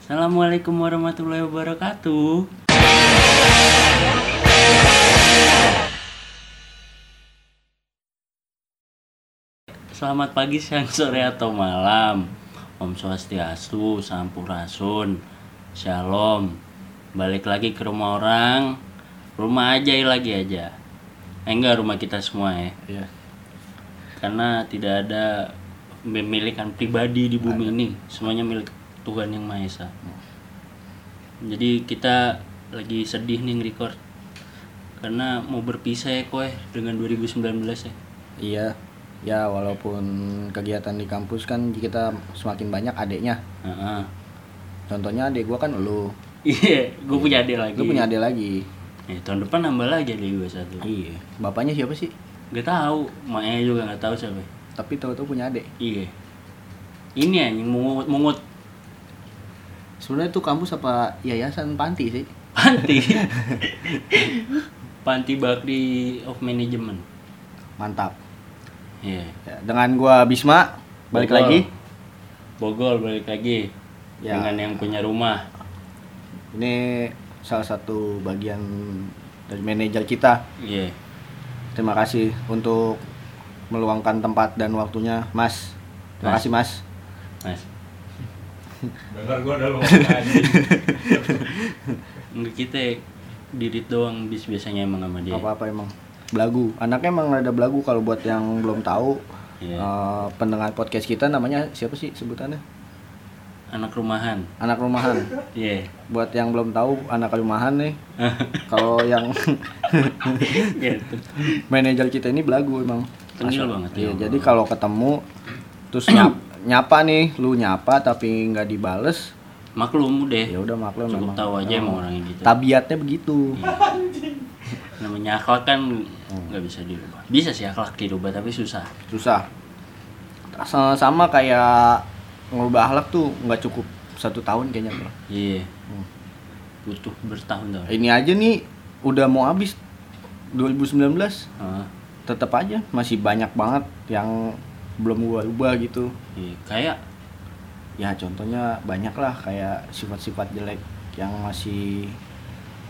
Assalamualaikum warahmatullahi wabarakatuh. Selamat pagi, siang, sore, atau malam. Om Swastiastu, Sampurasun, Shalom. Balik lagi ke rumah orang, rumah aja lagi aja. Eh, enggak rumah kita semua ya. Iya. Karena tidak ada memilikan pribadi di bumi ini, semuanya milik Tuhan yang Maha Esa. Jadi kita lagi sedih nih nge-record karena mau berpisah ya koe dengan 2019 ya. Iya. Ya walaupun kegiatan di kampus kan kita semakin banyak adeknya. Heeh. Contohnya adek gua kan lu. Iya, gue punya adik lagi. Lu punya adek lagi. Ya, tahun depan nambah lagi adik gue satu. Iya. Bapaknya siapa sih? Gak tahu, maknya juga gak tahu siapa. Tapi tahu-tahu punya adek. Iya. Ini anjing mungut mungut Sebenarnya itu kampus apa yayasan panti sih? panti. panti Bakti of Management. Mantap. Iya. Ya, dengan gua Bisma balik Bogor. lagi. Bogor balik lagi. Ya. Dengan yang punya rumah. Ini salah satu bagian dari manajer kita. Iya. Terima kasih untuk meluangkan tempat dan waktunya, Mas. Terima Mas. kasih, Mas. Mas. Dengar gua udah. Enggak kita dirit doang bis biasanya emang sama dia. apa apa emang belagu anaknya emang rada belagu kalau buat yang belum tahu Iya. eh, pendengar podcast kita namanya siapa sih sebutannya Anak rumahan. anak rumahan Iya. buat yang belum tahu anak rumahan nih kalau yang Gitu. manajer kita ini belagu emang Tengil banget Iya, ya. jadi kalau ketemu terus nyap, nyapa nih lu nyapa tapi nggak dibales Maklum udah. ya udah maklum Cukup memang tahu aja Oh, emang orangnya gitu. tabiatnya begitu Namanya akhlak kan nggak bisa dirubah. Bisa sih akhlak dirubah tapi susah. susah Sa- sama kayak ngubah akhlak tuh nggak cukup satu tahun kayaknya bro. Iya. Hmm. Butuh bertahun-tahun. ini aja nih udah mau habis 2019 Ah, tetap aja masih banyak banget yang belum gua ubah gitu iya. Kayak ya contohnya banyak lah kayak sifat-sifat jelek yang masih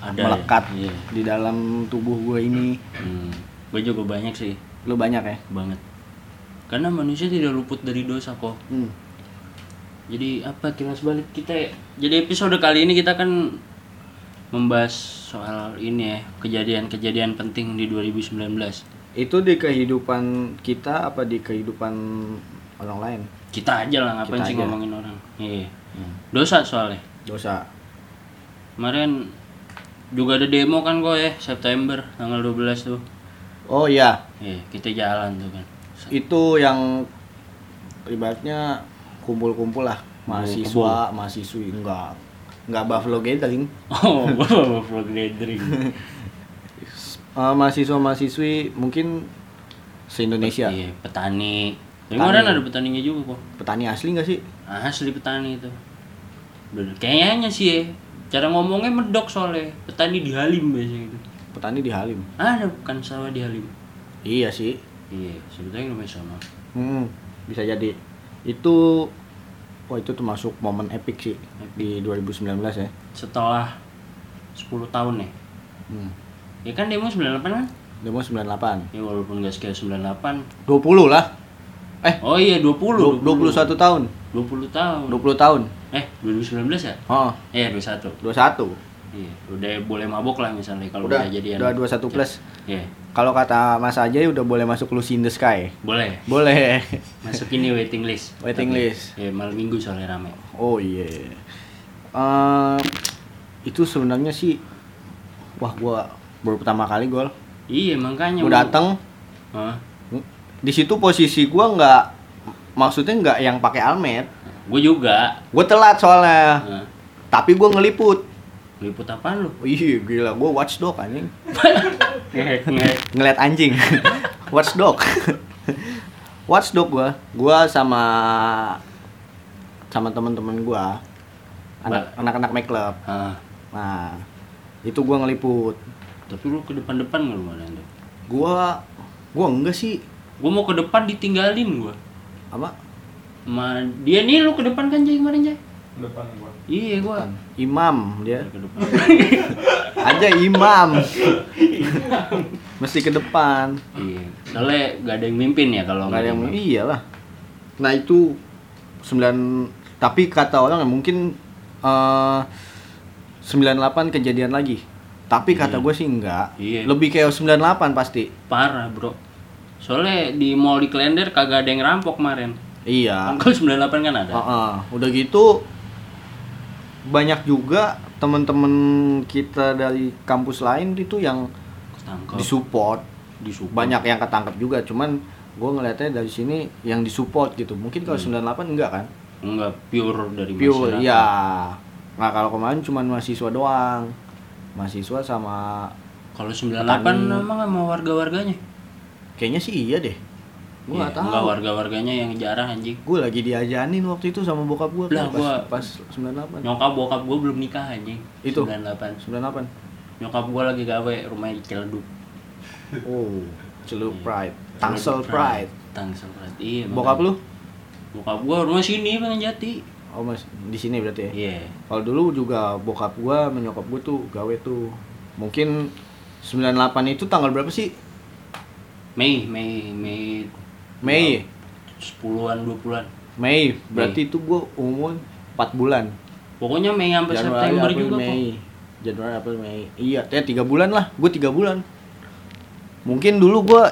ada melekat Ya. Iya. di dalam tubuh gue ini Hmm. Gue juga banyak sih, lu banyak ya banget. Karena manusia tidak luput dari dosa kok. hmm. Jadi apa kilas balik kita ya? Jadi episode kali ini kita kan membahas soal ini ya, kejadian-kejadian penting di 2019. Itu di kehidupan kita apa di kehidupan orang lain Kita aja lah ngapain Kita sih aja. ngomongin orang. Iya. Hmm. Dosa soalnya. dosa Kemarin juga ada demo kan kok ya September tanggal 12 tuh. oh iya Iya, kita jalan tuh kan. itu yang ibaratnya kumpul-kumpul lah mahasiswa mahasiswi enggak enggak buffalo gathering Oh, Buffalo Gathering. Eh, mahasiswa-mahasiswi mungkin se-Indonesia. Iya, petani. Petani. kemarin ada petaninya juga kok. Petani asli nggak sih? Asli petani itu. Bener. Kayaknya sih ya. Cara ngomongnya medok soalnya. Petani di Halim biasanya gitu. Petani di Halim. Ada bukan sawah di Halim. Iya sih. Iya, sebetulnya namanya sama. Hmm, bisa jadi. Itu Wah itu termasuk momen epic sih di 2019 ya. Setelah 10 tahun ya. Hmm. Ya kan demo 98 kan? Demo 98. Ya walaupun gak sekian 98. 20 lah. Eh, Oh iya 20. 20, 21 tahun. 20 tahun. 20 tahun. Eh, 2019 ya? Oh, Eh, 21. 21. Iya, udah boleh mabok lah misalnya kalau Udah, udah jadian. udah 21 plus. Iya, Kalau kata Mas Ajay udah boleh masuk Lucy in the Sky. boleh. Boleh. Masuk ini waiting list. Waiting Tapi, list. Ya, malam minggu soalnya rame. Oh iya. Eh, itu sebenarnya sih wah gua baru pertama kali gol. Iya, makanya. Gua datang Hah? di situ posisi gua nggak maksudnya nggak yang pakai almet. Gue juga. Gue telat soalnya. Hah? Tapi gua ngeliput. Liput apaan lu? Ih gila, gua watchdog anjing. Ngeliat anjing. watchdog. watchdog gua. Gua sama sama teman-teman. Anak Ba- anak-anak make club. Nah, itu gua ngeliput. Tapi lu ke depan-depan nggak lu mana? Gua gua enggak sih. Gue mau ke depan ditinggalin gue. Apa? Ma, dia nih lu ke depan kan Jay kemarin Jay? Depan gua. Iya gua. Imam dia. Ke depan. Aja imam. Mesti ke depan. Iya. Soalnya gak ada yang mimpin ya kalau Nggak ada yang nggak iyalah. Nah itu 9 tapi kata orang ya mungkin eh 98 kejadian lagi. Tapi kata Iya. gue sih enggak. Iya. Lebih kayak 98 pasti. parah bro. Soalnya di mall di Klender kagak ada yang rampok kemarin. Iya. Angkel 98 kan ada. Heeh. Udah gitu banyak juga teman-teman kita dari kampus lain itu yang Ketangkep. disupport. Disupport. Banyak yang ketangkep juga, cuman gue ngeliatnya dari sini yang disupport gitu. Mungkin kalau 98 enggak kan? Enggak pure dari Pure, masyarakat. iya. Nah kalau kemarin cuman mahasiswa doang. Mahasiswa sama Kalau 98 Petani. emang sama warga-warganya. kayaknya sih iya deh. Gue Iya, nggak tahu. Enggak warga-warganya yang jarah anjing. Gue lagi diajanin waktu itu sama bokap gue Lah, pas, gua- pas 98. Nyokap bokap gue belum nikah anjing. Itu? 98. 98. Nyokap gue lagi gawe rumahnya di Ciledug. Oh, Celuk Iya. Pride. Tangsel Ciledug Pride. Tangsel Pride. Iya. Bokap lu? Bokap gue rumah sini Bang Jati. Oh, Mas, di sini berarti ya. Iya. Kalau dulu juga bokap gua menyokap gua tuh gawe tuh. Mungkin 98 itu tanggal berapa sih? Mei, Mei, Mei Mei. 10-an 20-an. Mei. Berarti itu gua umur 4 bulan. Pokoknya Mei sampai September April, juga kok. Mei. Januari, April, Mei. Iya, ya 3 bulan lah. Gua 3 bulan. Mungkin dulu gua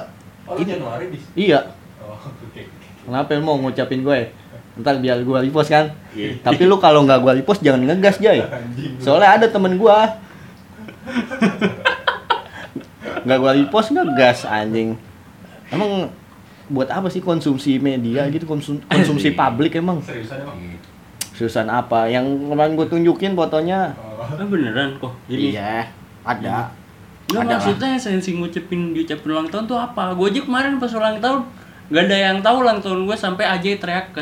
Oh, Januari bis. iya. Oh, oke. Kenapa mau ngucapin gue? Ntar biar gua repost kan. Iya. Tapi lu kalau nggak gua repost jangan ngegas, Jay. Soalnya ada temen gua nggak gua repost ngegas anjing. Emang buat apa sih konsumsi media gitu konsum- konsumsi publik emang Seriusan emang? Iya. apa yang kemarin gue tunjukin fotonya Oh. Ah, beneran kok. Ini. iya ada Nggak Ada maksudnya sensi ngucapin diucapin ulang tahun tuh apa? Gue aja kemarin pas ulang tahun gak ada yang tahu ulang tahun gue sampai aja teriak ke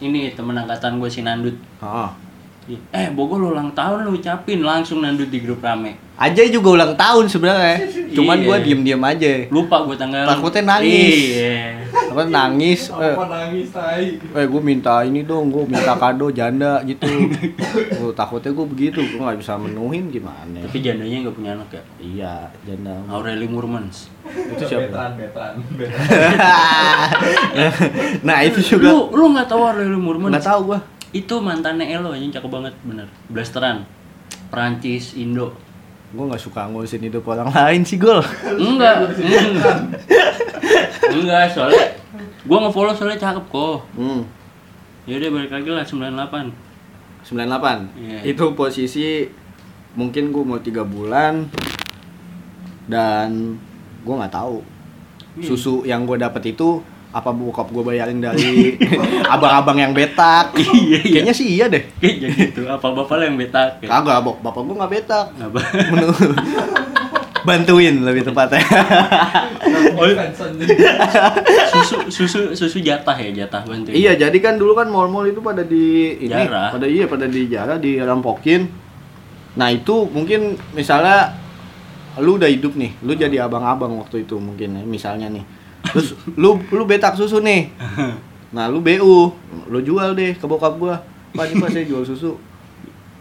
ini temen angkatan gue si Nandut. oh. Eh, Bogor ulang tahun lu ucapin langsung Nandut di grup rame. Ajay juga ulang tahun sebenarnya cuman Iya. gue diem diem aja Lupa gue tanggal. Takutnya nangis. Iya. Apa nangis eh, Apa nangis tai? eh gue minta ini dong gue minta kado janda gitu Gua takutnya gue begitu gue nggak bisa menuhin gimana Tapi jandanya nggak punya anak ya. iya janda Aureli Murmans. itu siapa Betan, betan, betan. nah itu juga Lu lu nggak tahu Aureli Murmans? nggak tahu gua Itu mantannya Elo anjing cakep banget bener. Blasteran. Prancis, Indo. Gua nggak suka ngurusin hidup orang lain sih gol Enggak. enggak. Enggak, soalnya gua nge-follow soalnya cakep kok. hmm. Yaudah balik lagi lah 98. 98 Iya. itu posisi mungkin gua mau tiga bulan dan gua nggak tahu Iya. susu yang gua dapet itu apa bokap gua bayarin dari abang-abang yang betak Iya, iya. kayaknya sih iya deh Kayaknya gitu. Apa bapak lo yang betak? Ya? kagak bok bapak gua nggak betak Apa? Menurut- bantuin lebih tepatnya Oh, anjing. susu susu susu jatah ya jatah bantu. Iya, jadi kan dulu kan mall-mall itu pada di ini, Jarah. pada iya pada dijarah, dirampokin. Nah, itu mungkin misalnya lu udah hidup nih, lu jadi abang-abang waktu itu mungkin ya, misalnya nih. Terus lu lu betak susu nih. Nah, lu BU, lu jual deh ke bokap gua. Pak, ini Pak saya jual susu.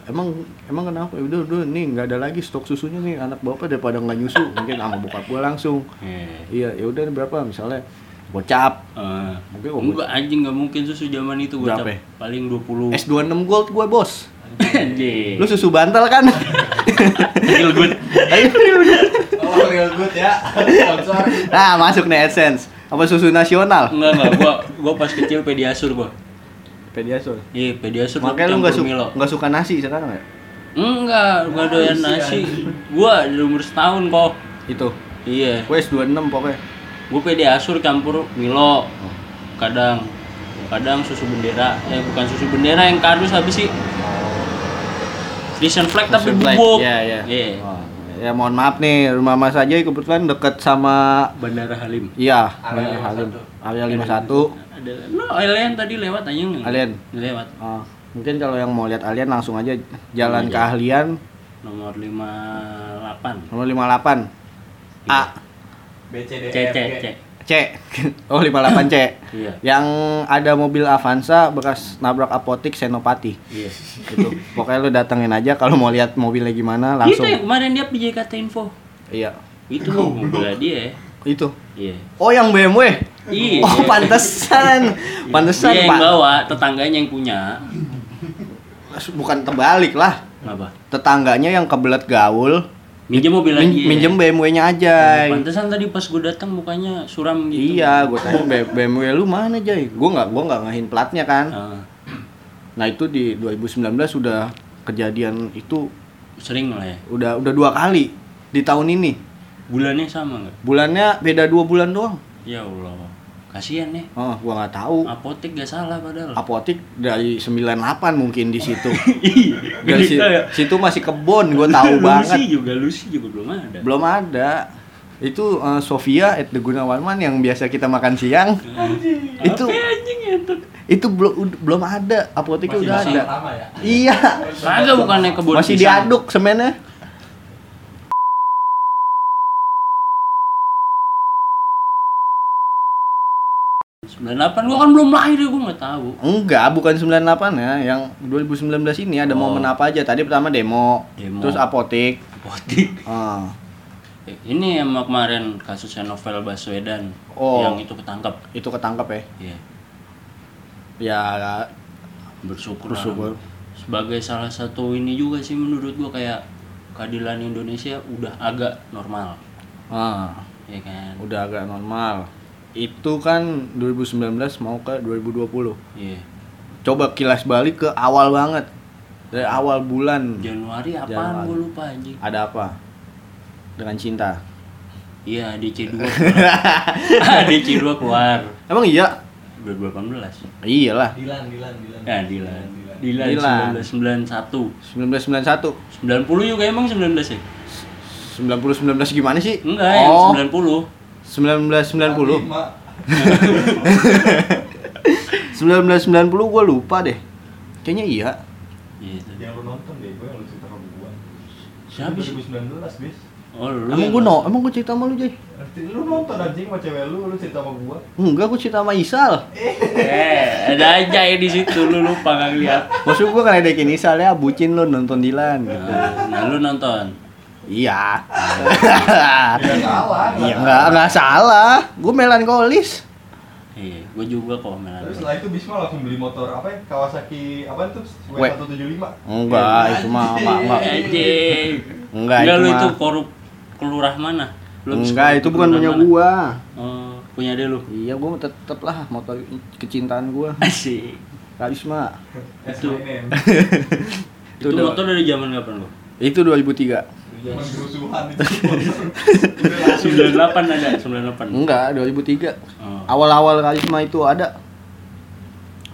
Emang emang kenapa? Ya Udah, udah nih nggak ada lagi stok susunya nih anak bapak daripada nggak nyusu. Mungkin sama bokap gua langsung. Iya. Iya, ya udah berapa misalnya gocap. Eh, Mungkin kok enggak anjing nggak mungkin susu zaman itu gue Berapa ya? paling 20 S26 Gold gue bos. anjing Lu susu bantal kan? Real good Oh, real good ya. Sponsor. nah, masuk nih AdSense. Apa susu nasional? enggak enggak gua gua pas kecil pediasur gua Pediasur. iya pediasur Makanya lu campur nggak suka Milo. nggak suka nasi sekarang ya? enggak gua doyan nasi gua dari umur setahun kok Itu. iya Gue S26 pokoknya. gua pediasur campur Milo kadang kadang susu bendera eh bukan susu bendera yang kardus habis sih Frisian flag tapi bubuk Iya, iya. Iya. Ya mohon maaf nih, rumah Mas aja kebetulan deket sama Bandara Halim iya, Area Bandar Halim. 51. Area 51. ada no alien tadi lewat aja nggak? Alien. lewat Oh, mungkin kalau yang mau lihat alien langsung aja jalan Iya. keahlian nomor 58 nomor 58. A B C D C E C F C G. C C. Oh 58 C. Iya. Yang ada mobil Avanza bekas nabrak apotik Senopati. Iya. Itu. Pokoknya lu datengin aja kalau mau lihat mobilnya gimana Itu langsung. yang kemarin dia di JKT Info. Iya. Itu mobilnya dia. Itu. Iya. Oh yang BMW. Iya. Oh pantesan. Pantesan Dia yang bawa, tetangganya yang punya. Bukan terbalik lah. Apa? Tetangganya yang kebelet gaul Minjem mobil min- lagi. minjem BMW-nya aja. Pantesan tadi pas gue datang mukanya suram gitu. Iya, gue tanya "B- BMW lu mana Jay? Gue nggak gua nggak ngahin platnya kan. Ah, Nah itu di 2019 sudah kejadian itu sering lah ya. udah udah dua kali di tahun ini. Bulannya sama nggak? Bulannya beda dua bulan doang. Ya Allah. Kasihan ya. Oh, gua nggak tahu. Apotek gak salah padahal. Apotik dari 98 mungkin di situ. Iya. Dari si- situ masih kebon, gue tahu Lucy banget. juga, Lucy juga belum ada. Belum ada. Itu eh, Sofia at the Gunawarman yang biasa kita makan siang. Itu- Apa anjing itu? Itu belum belum ada. Apotiknya Masih udah masih ada. ya. Iya. Kagak bukannya kebun Masih pisang. diaduk semennya. 98 gua kan belum lahir ya gua nggak tahu. Enggak, bukan 98 ya. Yang 2019 ini ada Oh. momen apa aja? Tadi pertama demo, Demo. terus apotik. Apotek. Ah, Eh, Ini yang kemarin kasusnya Novel Baswedan Oh. yang itu ketangkap. itu ketangkep ya. Iya. Ya, Bersyukur. Bersyukur. lah. Sebagai salah satu ini juga sih menurut gua kayak keadilan Indonesia udah agak normal, ah, ya kan? udah agak normal. Itu kan 2019 mau ke 2020. Iya. Coba kilas balik ke awal banget. Dari awal bulan Januari apaan Januari. gua lupa anjing. ada apa? Dengan cinta. Iya, DC 2 keluar. DC 2 keluar Emang iya? 2018. Iyalah. Dilan, Dilan, Dilan. Ya, Dilan. Dilan. Dilan, Dilan. 1991. 1991. 90 juga emang 19 ya? 90 19 gimana sih? Enggak, yang oh, 90. 1990. Lima. 1990 gue lupa deh. Kayaknya iya. Gitu. Yang lu nonton deh, gue yang lu cerita sama gua. Siapa sih? 2019, bis. Oh, lu. Emang gue no, emang gue cerita sama lu, Jay? Lu nonton anjing sama cewek lu, lu cerita sama gua. Enggak, gue cerita sama Isal. Eh, ada aja ya di situ lu lupa nggak lihat. Maksud gue ngeledekin Isal ya, bucin lu nonton Dilan gitu. Nah, lu nonton. Iya. Tidak salah. Iya, enggak, enggak salah. Gue melankolis. Iya, gue juga kok melan. Tapi setelah itu Bisma langsung beli motor apa ya? Kawasaki apa itu? W. W175. Enggak, itu mah enggak, enggak. Enggak, itu itu korup kelurah mana? Lu Enggak, itu bukan punya gua. Oh, punya dia lu. Iya, gua tetep lah motor kecintaan gua. Asik. Karisma. Itu. Itu, Itu motor dari zaman kapan lu? Itu 2003. Zaman kerusuhan itu. 98 ada, 98. Enggak, 2003. Oh. Awal-awal Karisma itu ada.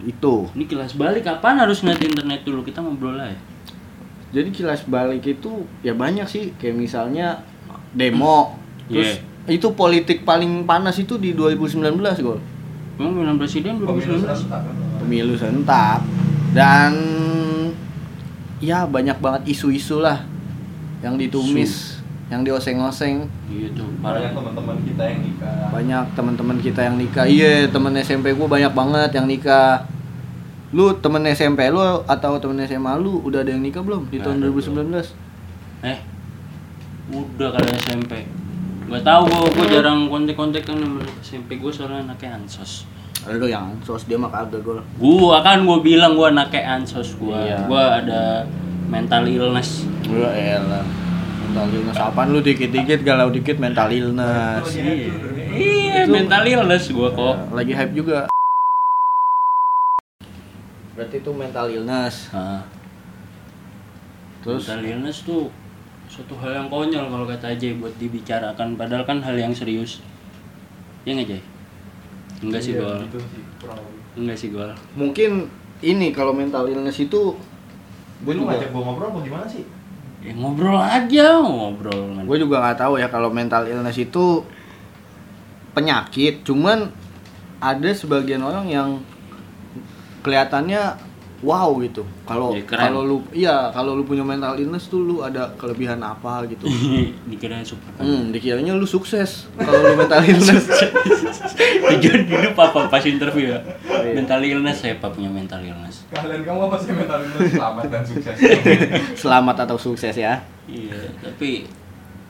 Itu. Ini kelas balik kapan harus ngeliat internet dulu kita ngobrol lah ya? Jadi kilas balik itu ya banyak sih, kayak misalnya demo. Terus itu politik paling panas itu di 2019, Gol. Emang pemilihan presiden Pemilu 2019? serentak kan? Pemilu serentak. Dan ya banyak banget isu-isu lah yang ditumis, yang dioseng-oseng. Gitu, Banyak teman-teman kita yang nikah. Banyak teman-teman kita yang nikah. Iya, temen SMP gua banyak banget yang nikah. Lu temen SMP lu atau temen SMA lu udah ada yang nikah belum di Nggak tahun ada, 2019? Eh, udah kali SMP. Gak tau gua, gua jarang kontek-kontek kan sama SMP gua soalnya anaknya ansos. Ada lu yang sos dia mah kagak gol. Gua kan gua bilang gua anaknya ansos gua. Iya. Gua ada mental illness. Gua elah. Mental illness apaan lu dikit-dikit galau dikit mental illness. Iya, iya Itu- mental illness gua kok. Lagi hype juga. Berarti itu mental illness. Nah, Terus mental illness tuh suatu hal yang konyol kalau kata Ajay buat dibicarakan padahal kan hal yang serius. Ya nggak Jay? Enggak sih Iya, lebih. Enggak sih gol. mungkin ini kalau mental illness itu Gue gue lu juga ngajak gua ngobrol apa gimana sih? Ya ngobrol aja, ngobrol. gue juga nggak tahu ya kalau mental illness itu penyakit cuman ada sebagian orang yang kelihatannya wow gitu. Kalau Ya, kalau lu iya, kalau lu punya mental illness tuh lu ada kelebihan apa gitu. dikira super Hmm, dikiranya lu sukses kalau lu mental illness. tujuan hidup apa pas interview ya Iya. mental illness saya pak punya mental illness Kalian kamu apa sih mental illness selamat dan sukses. Selamat atau sukses ya. iya tapi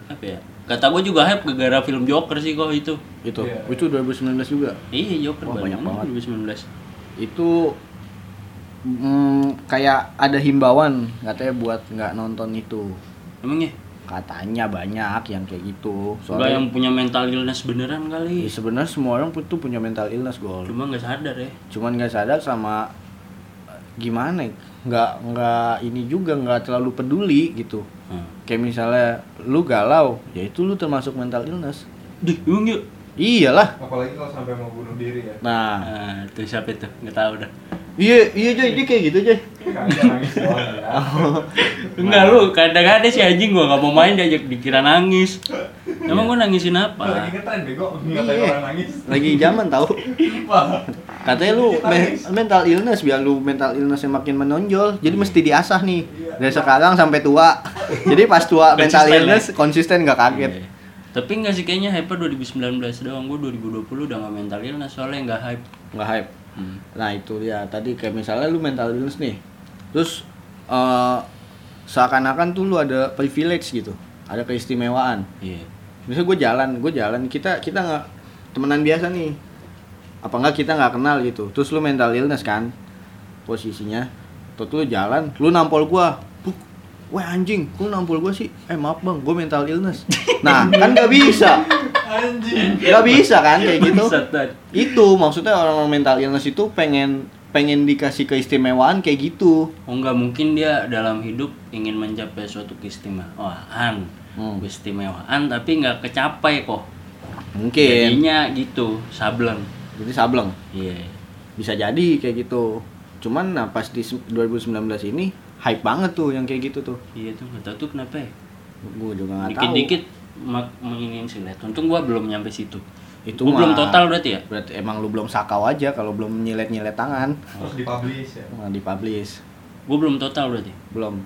apa ya kata gue juga hype gara-gara film Joker sih kok itu Itu. Iya. Itu 2019 juga. iya Joker Wah, banyak banget. 2019 Itu mm, kayak ada himbauan katanya buat nggak nonton itu. emang ya Katanya banyak yang kayak gitu. Enggak Soalnya yang punya mental illness beneran Ya, kali sebenarnya semua orang tuh punya mental illness gol. cuma nggak sadar ya Cuman nggak sadar sama eh, gimana? ya, Nggak nggak ini juga nggak terlalu peduli gitu. hmm. Kayak misalnya lu galau, ya itu lu termasuk mental illness. Dih, emang yuk Iyalah. Apalagi kalau sampai mau bunuh diri ya. Nah, nah itu siapa itu nggak tahu dah iya iya Joy, dia kayak gitu Joy. Doang ya. enggak lu kadang-kadang si anjing gua nggak mau main diajak dikira nangis emang gua nangisin apa Lagi ngetren bego, ngatain Iya. orang nangis. Lagi zaman tahu. Katanya lu me- mental illness biar lu mental illnessnya makin menonjol. Jadi mesti diasah nih Iya. dari sekarang sampai tua. Jadi pas tua mental illness konsisten nggak kaget. Tapi enggak sih kayaknya hype 2019 doang. Gua 2020 udah gak mental illness soalnya enggak hype. Nggak hype. Hmm. Nah itu dia tadi kayak misalnya lu mental illness nih, terus eh, seakan-akan tuh lu ada privilege gitu, ada keistimewaan. Iya. Misalnya gue jalan, gue jalan, kita kita nggak temenan biasa nih, apa enggak kita nggak kenal gitu, terus lu mental illness kan, posisinya, terus lu jalan, lu nampol gua, Buk, wah anjing, lu nampol gua sih, eh maaf bang, gue mental illness. Nah kan nggak bisa, Anjing. nggak bisa kan kayak gitu. Itu maksudnya orang mental illness itu pengen pengen dikasih keistimewaan kayak gitu Oh enggak mungkin dia dalam hidup ingin mencapai suatu keistimewaan. Hmm. Keistimewaan tapi nggak kecapai kok. mungkin Jadinya gitu, sableng. jadi sableng Iya. bisa jadi kayak gitu cuman nah pas di se- 2019 ini hype banget tuh yang kayak gitu tuh Iya tuh nggak tahu tuh kenapa ya. gue juga nggak tahu Dikit-dikit menginin sih lihat. Untung gua belum nyampe situ. itu Gua belum total berarti ya. berarti emang lu belum sakau aja kalau belum nyilet nyilet tangan Terus dipublish ya. nah, dipublish Gua belum total berarti. belum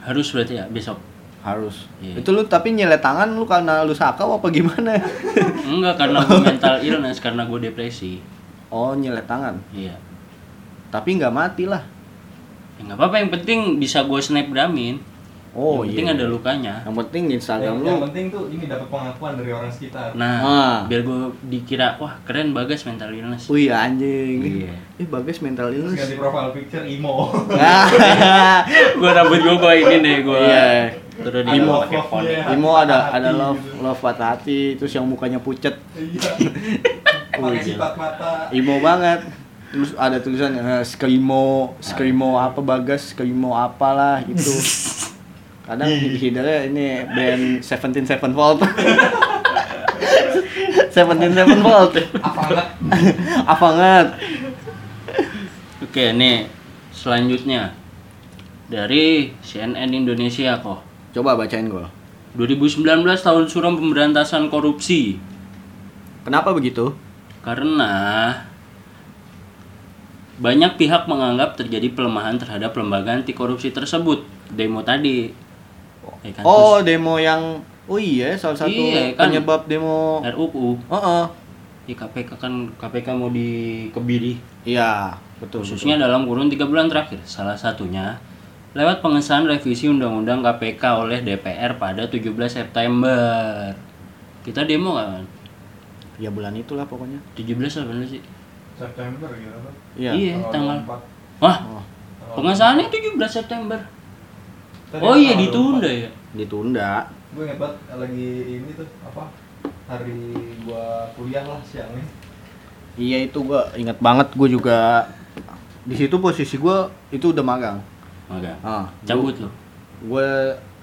Harus berarti ya besok. harus Iya. itu lu tapi nyilet tangan lu karena lu sakau apa gimana Enggak karena gue mental illness karena gue depresi. oh nyilet tangan Iya. tapi nggak mati lah Ya nggak apa-apa yang penting bisa gue snapgramin. oh yang penting iya ada lukanya. yang penting di Instagram Yang, lu yang penting tuh ini dapat pengakuan dari orang sekitar. Nah, Ah. biar gue dikira wah keren bagas mental illness. Wih anjing. Iya. Ih bagus mental Terus illness. ganti profile picture emo. Gue rambut gue gue ini nih gue. Iya. Terus di Ada pakai ya. Imo ada Patah ada hati love gitu. love patah hati terus yang mukanya pucet. Iya. Oh, Pakai iya. sifat mata. Imo banget. Terus ada tulisan eh, skrimo, skrimo apa bagas, skrimo apalah itu. Kadang hidernya ini band Seventeen Sevenfold. Seventeen Sevenfold. Apa enggak? Apa? Oke nih selanjutnya dari CNN Indonesia kok. Coba bacain gol. 2019 tahun suram pemberantasan korupsi Kenapa begitu? karena banyak pihak menganggap terjadi pelemahan terhadap lembaga anti korupsi tersebut. Demo tadi. Ya kan, Oh, demo yang Oh iya, salah satu Iya, kan. penyebab demo. RUU. Heeh. Ya KPK kan KPK mau dikebiri Iya, betul. khususnya dalam kurun tiga bulan terakhir. Salah satunya lewat pengesahan revisi Undang-Undang KPK oleh DPR pada 17 September. Kita demo kan? betul. Ya bulan itulah pokoknya. 17 apa bener sih? September gitu kan. Iya. Iya, tanggal. 24. Wah, Oh, pengesahannya 17 September. Tadi Oh iya ditunda 24. ya. ditunda. Gue inget banget lagi ini tuh apa? Hari gua kuliah lah siangnya. Iya itu gua ingat banget gua juga di situ posisi gua itu udah magang. Maka Ah, cabut loh. Gue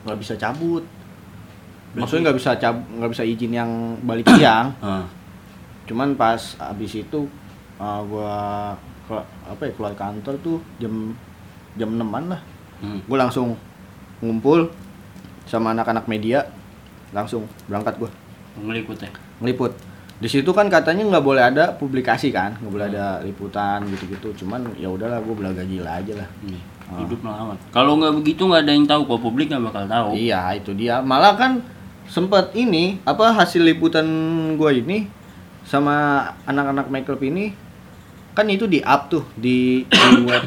nggak bisa cabut. Berarti- Maksudnya nggak bisa cab nggak bisa izin yang balik siang. Ah, Cuman pas abis itu uh, gua ke- apa ya keluar kantor tuh jam jam 6 lah. hmm. Gue langsung ngumpul sama anak-anak media langsung berangkat gua. Ngeliput ya. ngeliput. Di situ kan katanya nggak boleh ada publikasi kan nggak boleh ada liputan gitu-gitu. Cuman ya udahlah gue belaga gila aja lah. Nih, hidup melawan kalau nggak begitu nggak ada yang tahu kok publik nggak bakal tahu. Iya itu dia. Malah kan sempet ini apa hasil liputan gue ini sama anak-anak makeup ini kan itu di up tuh di, di web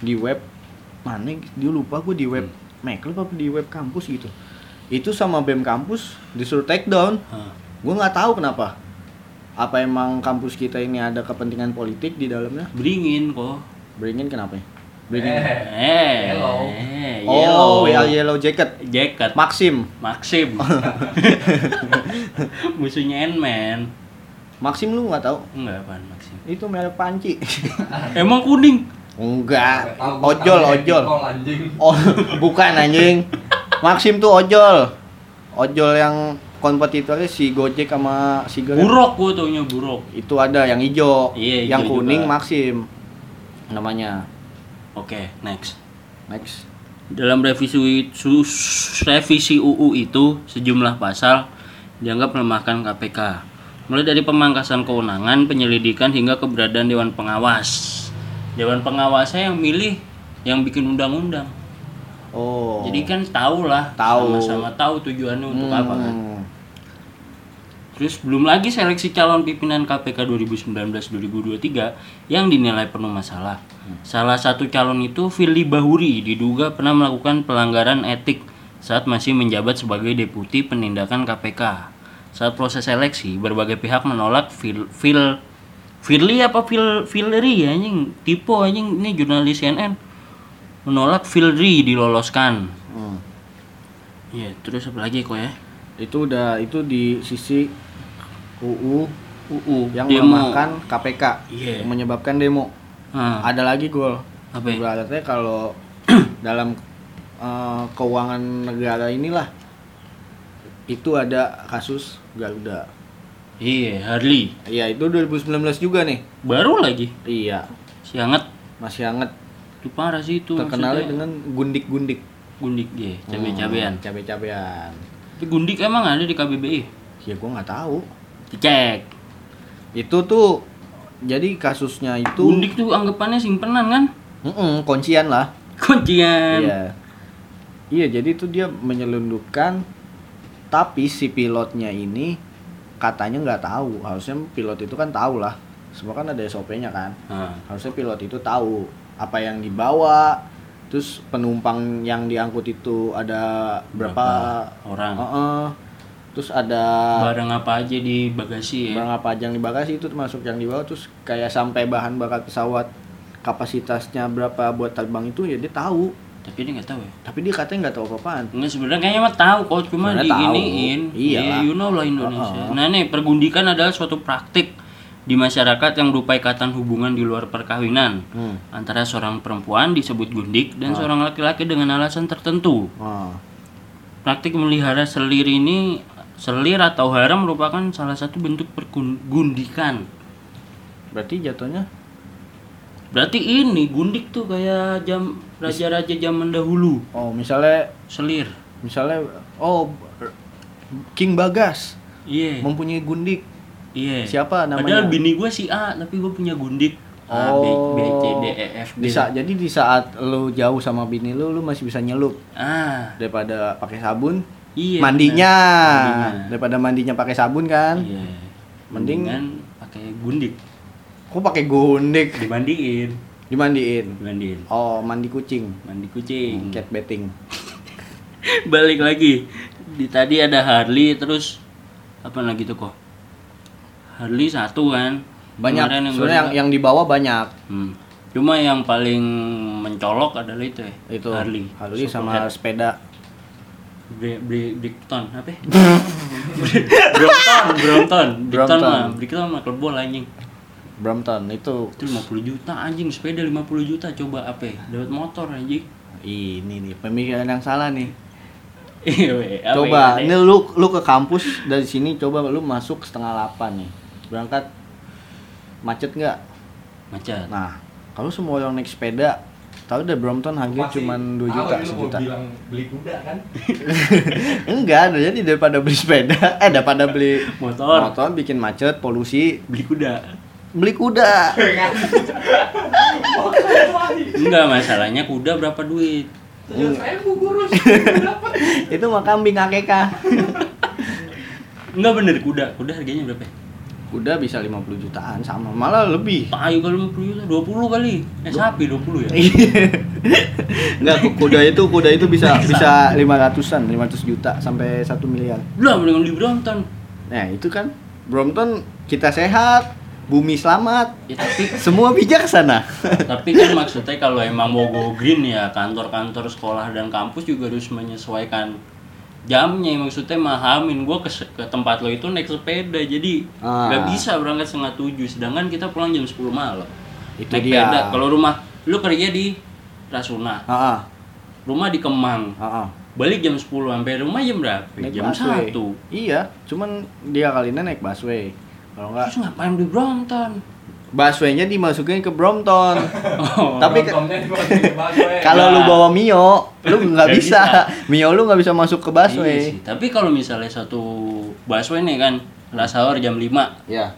di web mana dia lupa gue di web makeup apa di web kampus gitu. Itu sama bem kampus disuruh take down. Hah. gue nggak tahu kenapa. Apa emang kampus kita ini ada kepentingan politik di dalamnya? Beringin kok. Beringin kenapa? Ya beringin. Eh Yellow. eh, oh yellow. Yellow jacket. Jacket. Maxim. Maxim. Musuhnya Ant-Man Maxim lu nggak tahu? Enggak apaan Maxim? Itu merek panci. Emang kuning? Enggak. Ojol ojol. Oh bukan anjing. Maxim tuh ojol. Ojol yang kompetitornya si Gojek sama si Grab buruk gua taunya buruk itu ada yang hijau. Iya, yang hijau kuning juga. Maxim namanya. Oke next. Next. Dalam revisi su- revisi UU itu sejumlah pasal dianggap melemahkan KPK. Mulai dari pemangkasan kewenangan, penyelidikan hingga keberadaan dewan pengawas. Dewan pengawasnya yang milih yang bikin undang-undang. oh Jadi kan tahu lah, Tahu. sama-sama tahu tujuannya untuk apa kan. Hmm. Terus belum lagi seleksi calon pimpinan KPK 2019-2023 yang dinilai penuh masalah. Salah satu calon itu Firly Bahuri diduga pernah melakukan pelanggaran etik saat masih menjabat sebagai deputi penindakan KPK. Saat proses seleksi, berbagai pihak menolak Fil, Fil Firly apa Fil Filri ya anjing? Tipe anjing ini jurnalis CNN. Menolak Filri diloloskan. Hmm. Iya, terus apa lagi kok ya? itu udah itu di sisi UU UU yang demo. melemahkan KPK Iya. yang menyebabkan demo Ah, ada lagi gol apa ya? Ibaratnya kalau dalam eh, keuangan negara inilah itu ada kasus Garuda. Iya, Harley. Iya, itu 2019 juga nih. Baru lagi. Iya, Si hangat. masih hangat Itu parah sih itu. maksudnya. dengan gundik-gundik. gundik ya, cabe-cabean. Hmm, cabe-cabean. Tapi gundik emang ada di KBBI? Ya gua nggak tahu. Dicek. Itu tuh jadi kasusnya itu Gundik tuh anggapannya simpenan kan? Mm-mm, kuncian lah. Kuncian. Iya. Iya, jadi itu dia menyelundupkan tapi si pilotnya ini katanya nggak tahu. Harusnya pilot itu kan tahu lah. Semua kan ada SOP-nya kan. Nah, Harusnya pilot itu tahu apa yang dibawa. Terus penumpang yang diangkut itu ada berapa, Berapa orang? Heeh. Terus ada barang apa aja di bagasi ya? barang apa aja yang di bagasi itu termasuk yang dibawa terus kayak sampai bahan bakar pesawat kapasitasnya berapa buat terbang itu ya dia tahu Tapi dia nggak tahu ya. tapi dia katanya nggak tahu apa-apaan Enggak sebenarnya kayaknya mah tahu kok cuma Sebenarnya tahu. diiniin. Iyalah. Ya, you know lah Indonesia. Heeh. Nah, nih pergundikan adalah suatu praktik di masyarakat yang berupa ikatan hubungan di luar perkawinan Hmm. antara seorang perempuan disebut gundik dan seorang laki-laki dengan alasan tertentu. Oh. Praktik melihara selir ini selir atau haram merupakan salah satu bentuk pergundikan. Berarti jatuhnya Berarti ini gundik tuh kayak jam raja-raja zaman dahulu. oh misalnya Selir. misalnya oh King Bagas Iya. mempunyai gundik. Iya. Siapa Padahal namanya? bini gue si A, tapi gue punya gundik. A, B, B, C, D, E, F, G. Di saat, jadi di saat lu jauh sama bini lu lu masih bisa nyelup Ah, daripada pakai sabun. iya. mandinya. Mandinya. Daripada mandinya pakai sabun kan. Iya. Mending- Mendingan pakai gundik. Kok pakai gundik? Dimandiin. Dimandiin. Dimandiin. Oh, mandi kucing. Mandi kucing. Cat betting. Balik lagi. Di tadi ada Harley terus apa lagi tuh kok? Harley satu kan. Banyak. Kemarin Sebenarnya yang, yang dibawa banyak. Hmm. Cuma yang paling mencolok adalah itu ya. Itu Harley. Harley sama Superhead. sepeda. Bre, Brickton apa? Brompton, Brompton, Brompton. mah, Brickton mah klub bola anjing. Brompton itu Itu 50 juta anjing, sepeda 50 juta coba apa? ya? Dapat motor anjing. ini nih pemikiran yang salah nih. Iya, coba, ya, ini lu lu ke kampus dari sini coba lu masuk setengah delapan nih. Berangkat macet nggak? macet. Nah, kalau semua orang naik sepeda Tahu deh Brompton Pasti cuma 2 tahu juta, sejuta. bilang beli kuda kan Enggak, jadi daripada beli sepeda, eh daripada beli Motor. motor bikin macet, polusi, beli kuda beli kuda. enggak masalahnya kuda berapa duit Itu mah kambing akeka. enggak bener kuda kuda harganya berapa ya? Kuda bisa 50 jutaan sama, malah lebih. Ayo kali 50 juta, 20 kali. Eh sapi 20 ya. Enggak, kuda itu kuda itu bisa bisa 500-an, 500 juta sampai 1 miliar. Lah mendingan di Brompton. Nah, itu kan Brompton kita sehat, bumi selamat, Ya tapi semua bijaksana. tapi kan maksudnya kalau emang mau go green ya kantor-kantor sekolah dan kampus juga harus menyesuaikan jamnya. Maksudnya mahamin gua ke, ke tempat lo itu naik sepeda jadi Ah. nggak bisa berangkat setengah tujuh. Sedangkan kita pulang jam 10 malam. Itu naik dia. sepeda. Kalau rumah lu kerja di Rasuna. Heeh, rumah di Kemang. Heeh. balik jam 10 sampai rumah jam berapa? Naik jam satu. Iya, cuman dia kali ini naik busway. Kalau enggak terus ngapain di Brompton busway-nya dimasukin ke Brompton. oh, Tapi. Kalau lu Nah. bawa Mio, lu nggak bisa. bisa. Mio lu nggak bisa masuk ke iya busway. sih. tapi kalau misalnya satu busway nih kan hour jam 5 Ya,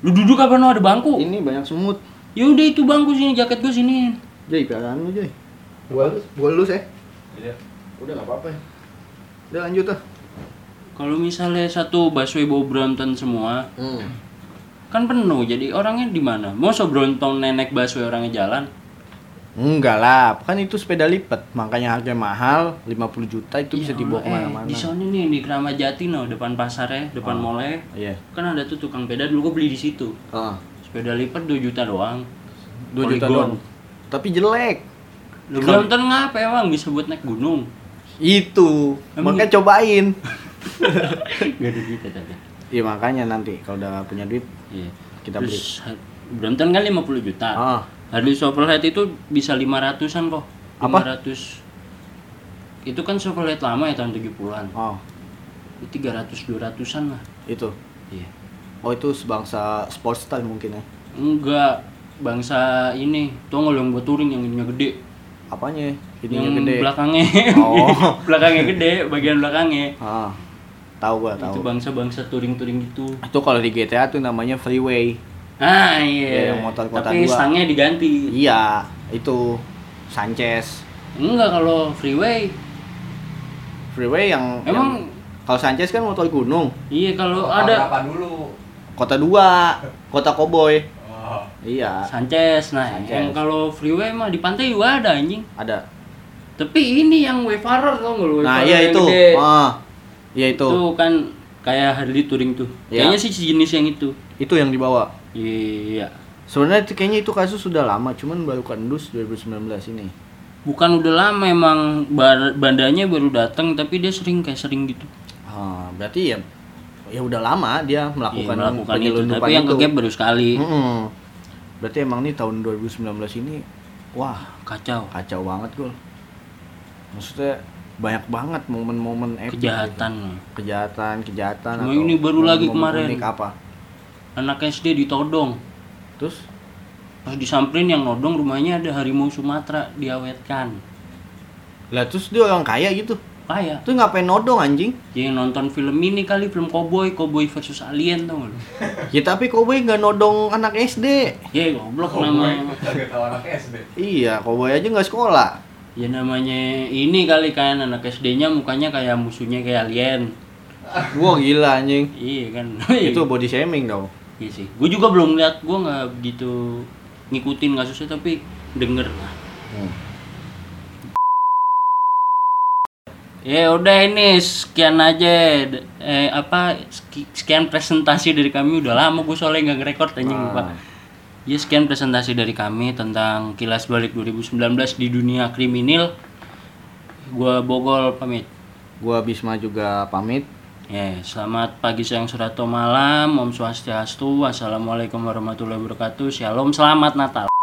lu duduk apa no ada bangku ini banyak semut. ya udah itu bangku sini jaket gue sini Jadi piaraan lu, Joy. Gua gua lu sih. Iya. Udah nggak apa-apa ya. Udah lanjut tuh. Kalau misalnya satu busway bawa Brompton semua Hmm. kan penuh jadi orangnya di mana mau so Brompton nenek busway orangnya jalan Enggak lah, kan itu sepeda lipat, makanya harganya mahal, 50 juta itu bisa Ya dibawa Allah, ke mana-mana. eh, di sana nih di Keramat Jati no depan pasarnya depan Oh. mallnya Iya. kan ada tuh tukang sepeda dulu gue beli di situ Ah, sepeda lipat 2 juta doang 2 juta doang. Tapi jelek. lu Brompton ngapa emang bisa buat naik gunung Itu. Emang Makanya cobain. gak ada duit ya tapi Iya makanya nanti kalau udah punya duit iya kita beli. Terus Brompton kan 50 juta Ah, Harley Chevrolet itu bisa 500-an kok. Apa? 500. Itu kan Chevrolet lama ya tahun 70-an. oh, Itu 300 200-an lah. itu. Iya. Oh itu sebangsa sport style mungkin ya. Enggak bangsa ini, tuh nggak yang buat touring yang ininya gede. Apanya? Ininya yang gede. belakangnya. Oh. belakangnya gede, bagian belakangnya. Ah. Tahu gua, Itu tahu. bangsa-bangsa touring-touring gitu. Itu kalau di GTA tuh namanya freeway. Ah Ya, iya. yang motor kota Tapi dua. stangnya diganti. Iya, itu Sanchez. Enggak kalau freeway. Freeway yang Emang yang- kalau Sanchez kan motor gunung. iya kalau Kota ada Berapa dulu? Kota dua, kota koboi. Oh. Iya, Sanchez. Nah, Sanchez. yang kalau freeway mah di pantai juga ada anjing. ada. Tapi ini yang Wayfarer tau nggak lu? Nah, Wayfarer iya yang itu. gede. Ah. Iya itu. Itu kan kayak Harley Touring tuh. Iya. Kayaknya sih sejenis yang itu. Itu yang dibawa. Iya. Sebenarnya itu- kayaknya itu kasus sudah lama, cuman baru kandus 2019 ini. Bukan udah lama emang bandanya baru datang tapi dia sering kayak sering gitu. Ah, berarti ya ya udah lama dia melakukan, Iya, melakukan itu. Tapi yang itu. ke gap baru sekali. Mm-mm. Berarti emang nih tahun 2019 ini wah, Kacau. kacau banget gol. Maksudnya banyak banget momen-momen epic Kejahatan. gitu. kejahatan, kejahatan Cuma ini baru lagi momen-momen kemarin. unik apa? Anak SD ditodong. Terus Pas disamperin yang nodong rumahnya ada harimau Sumatera diawetkan. lah terus dia orang kaya gitu. Kayak Tuh ngapain nodong anjing? yang nonton film ini kali film cowboy, cowboy versus alien tau gak lu? Ya tapi koboi nggak nodong anak SD. Ya goblok namanya. Iya, koboi aja nggak sekolah. Ya namanya ini kali kan anak SD-nya mukanya kayak musuhnya kayak alien. Wah gila anjing. Iya kan. Itu body shaming dong. Iya sih. Gue juga belum lihat, gue nggak begitu ngikutin kasusnya tapi denger lah. Ya udah ini sekian aja eh apa seki- sekian presentasi dari kami udah lama gue soalnya nggak ngerekord anjing Ah. lupa. Ya sekian presentasi dari kami tentang kilas balik 2019 di dunia kriminal. Gua Bogol pamit. Gua Bisma juga pamit. Ya, selamat pagi, siang, sore, atau malam. Om Swastiastu. Wassalamualaikum warahmatullahi wabarakatuh. Shalom, selamat Natal.